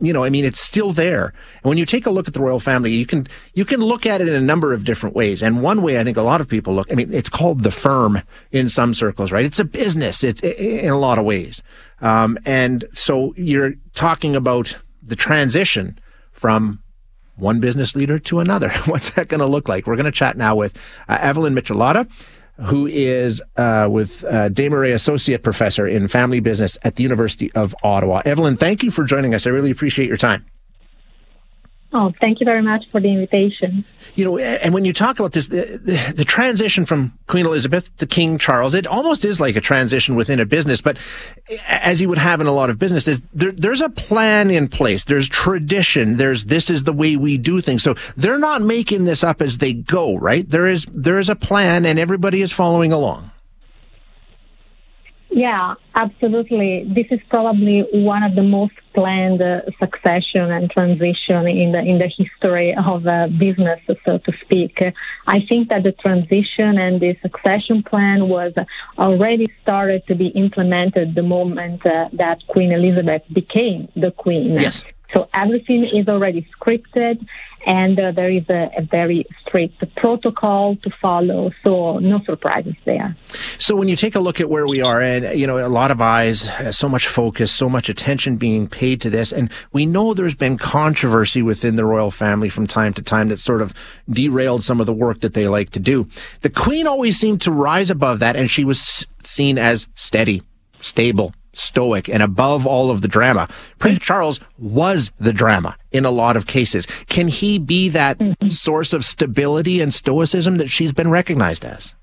you know, I mean, it's still there. And when you take a look at the royal family, you can, you can look at it in a number of different ways. And one way I think a lot of people look, I mean, it's called the firm in some circles, right? It's a business. It's in a lot of ways. Um, and so you're talking about the transition from one business leader to another. What's that going to look like? We're going to chat now with uh, Evelyn Micelotta, who is uh, with uh, Desmarais Associate Professor in Family Business at the University of Ottawa. Evelyn, thank you for joining us. I really appreciate your time. Oh, thank you very much for the invitation. You know, and when you talk about this, the, the, the, transition from Queen Elizabeth to King Charles, it almost is like a transition within a business. But as you would have in a lot of businesses, there, there's a plan in place. There's tradition. There's this is the way we do things. So they're not making this up as they go, right? There is there is a plan, and everybody is following along. Yeah, absolutely. This is probably one of the most planned uh, succession and transition in the in the history of uh, business, so to speak. I think that the transition and the succession plan was already started to be implemented the moment uh, that Queen Elizabeth became the queen. Yes. So everything is already scripted and uh, there is a, a, very strict protocol to follow. So no surprises there. So when you take a look at where we are, and you know, a lot of eyes, uh, so much focus, so much attention being paid to this, and we know there's been controversy within the royal family from time to time that sort of derailed some of the work that they like to do. The Queen always seemed to rise above that, and she was seen as steady, stable, stoic and above all of the drama. Prince Charles was the drama in a lot of cases. Can he be that mm-hmm. source of stability and stoicism that she's been recognized as?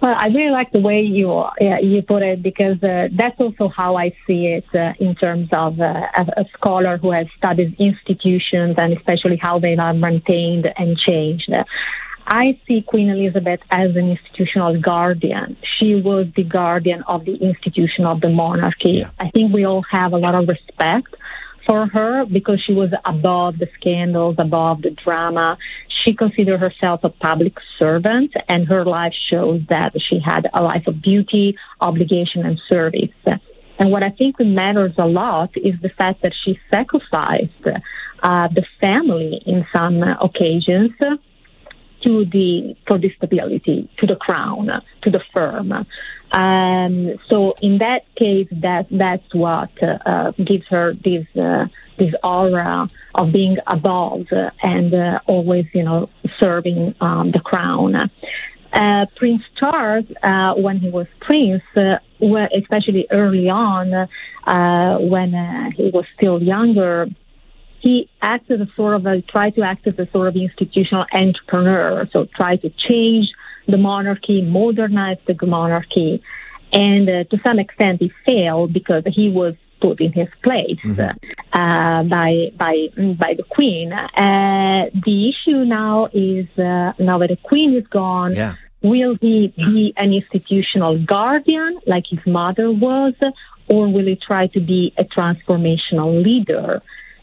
Well, I really like the way you you put it because uh, that's also how I see it uh, in terms of uh, a, a, scholar who has studied institutions and especially how they are maintained and changed. I see Queen Elizabeth as an institutional guardian. She was the guardian of the institution of the monarchy. Yeah. I think we all have a lot of respect for her because she was above the scandals, above the drama. She considered herself a public servant, and her life shows that she had a life of duty, obligation, and service. And what I think matters a lot is the fact that she sacrificed uh, the family in some occasions to the for the stability, to the crown, to the firm. Um, so in that case, that that's what uh, gives her this uh, this aura of being above and uh, always, you know, serving um, the crown. Uh, prince Charles, uh, when he was prince, uh, especially early on, when he was still younger, he acts as a sort of a, try to act as a sort of institutional entrepreneur. So try to change the monarchy, modernize the monarchy. And uh, to some extent, he failed because he was put in his place mm-hmm. uh, by by by the queen. Uh, the issue now is uh, now that the queen is gone. Yeah. Will he be an institutional guardian like his mother was, or will he try to be a transformational leader?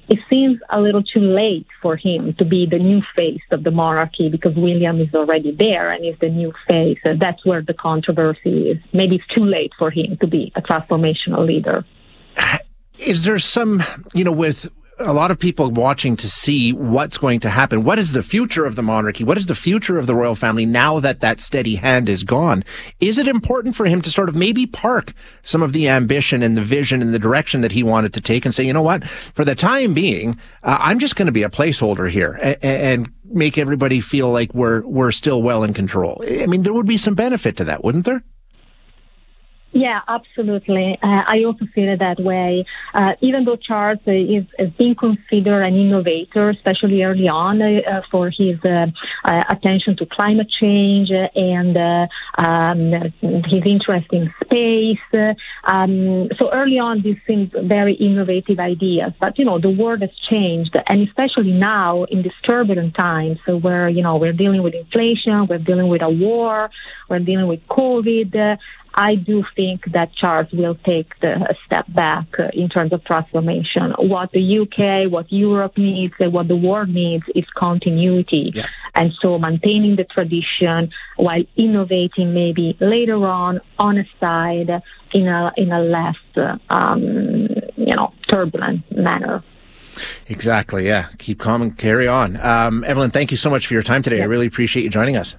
It seems a little too late for him to be the new face of the monarchy because William is already there and is the new face. And that's where the controversy is. Maybe it's too late for him to be a transformational leader. Is there some, you know, with a lot of people watching to see what's going to happen. What is the future of the monarchy? What is the future of the royal family now that that steady hand is gone? Is it important for him to sort of maybe park some of the ambition and the vision and the direction that he wanted to take and say, you know what, for the time being, uh, I'm just going to be a placeholder here and, and make everybody feel like we're we're still well in control. I mean, there would be some benefit to that, wouldn't there? Yeah, absolutely. Uh, I also feel it that way. Uh, even though Charles is, is being considered an innovator, especially early on, uh, for his uh, uh, attention to climate change and uh, um, his interest in space. Um, so early on, these seemed very innovative ideas. But you know, the world has changed, and especially now in these turbulent times, where you know we're dealing with inflation, we're dealing with a war, we're dealing with COVID. I do think that Charles will take the, a step back uh, in terms of transformation. What the UK, what Europe needs, and what the world needs is continuity. Yeah. And so maintaining the tradition while innovating maybe later on on a side in a, in a less, um, you know, turbulent manner. Exactly. Yeah. Keep calm and carry on. Um, Evelyn, thank you so much for your time today. Yeah. I really appreciate you joining us.